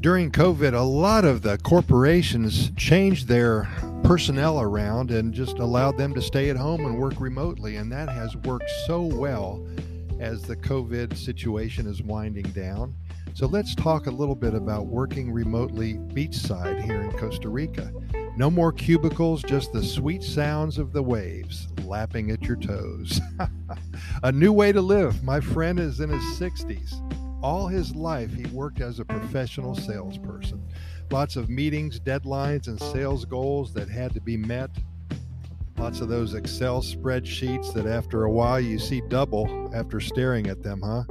During COVID, a lot of the corporations changed their personnel around and just allowed them to stay at home and work remotely. And that has worked so well as the COVID situation is winding down. So let's talk a little bit about working remotely beachside here in Costa Rica. No more cubicles, just the sweet sounds of the waves lapping at your toes. a new way to live. My friend is in his 60s. All his life, he worked as a professional salesperson. Lots of meetings, deadlines, and sales goals that had to be met. Lots of those Excel spreadsheets that after a while you see double after staring at them, huh?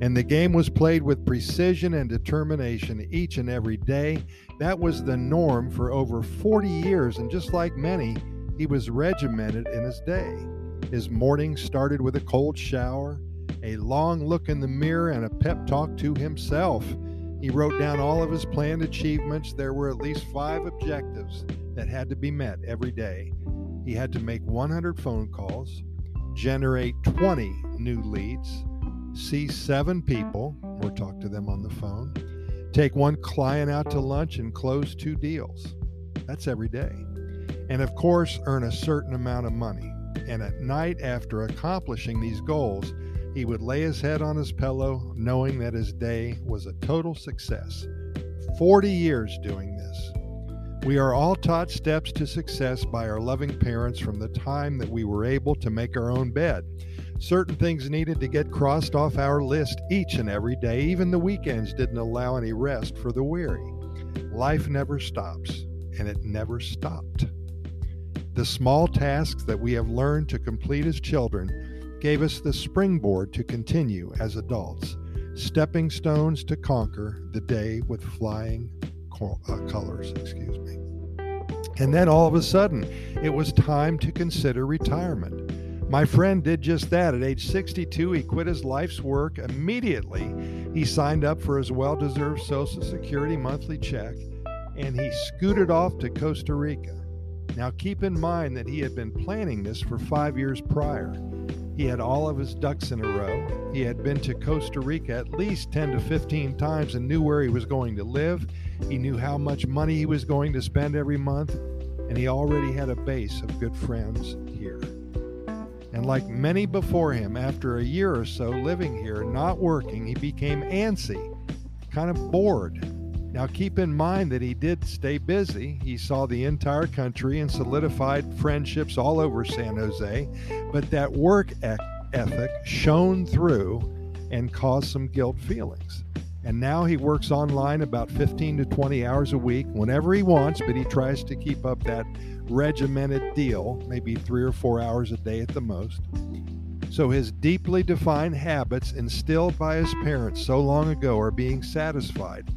And the game was played with precision and determination each and every day. That was the norm for over 40 years, and just like many, he was regimented in his day. His morning started with a cold shower, a long look in the mirror, and a pep talk to himself. He wrote down all of his planned achievements. There were at least five objectives that had to be met every day. He had to make 100 phone calls, generate 20 new leads, see seven people or talk to them on the phone, take one client out to lunch, and close two deals. That's every day. And of course, earn a certain amount of money. And at night, after accomplishing these goals, he would lay his head on his pillow, knowing that his day was a total success. 40 years doing this. We are all taught steps to success by our loving parents from the time that we were able to make our own bed. Certain things needed to get crossed off our list each and every day. Even the weekends didn't allow any rest for the weary. Life never stops, and it never stopped. The small tasks that we have learned to complete as children gave us the springboard to continue as adults, stepping stones to conquer the day with flying uh, colors, excuse me. And then all of a sudden, it was time to consider retirement. My friend did just that. At age 62, he quit his life's work immediately. He signed up for his well deserved Social Security monthly check and he scooted off to Costa Rica. Now, keep in mind that he had been planning this for five years prior. He had all of his ducks in a row. He had been to Costa Rica at least 10 to 15 times and knew where he was going to live. He knew how much money he was going to spend every month, and he already had a base of good friends here. And like many before him, after a year or so living here, not working, he became antsy, kind of bored. Now, keep in mind that he did stay busy. He saw the entire country and solidified friendships all over San Jose, but that work ethic shone through and caused some guilt feelings. And now he works online about 15 to 20 hours a week whenever he wants, but he tries to keep up that regimented deal, maybe three or four hours a day at the most. So his deeply defined habits instilled by his parents so long ago are being satisfied.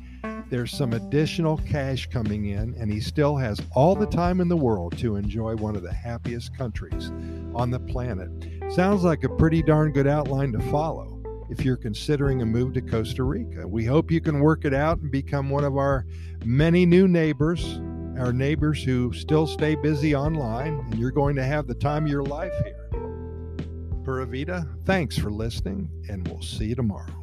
There's some additional cash coming in, and he still has all the time in the world to enjoy one of the happiest countries on the planet. Sounds like a pretty darn good outline to follow if you're considering a move to Costa Rica. We hope you can work it out and become one of our many new neighbors our neighbors who still stay busy online, and you're going to have the time of your life here. Pura Vida, thanks for listening, and we'll see you tomorrow.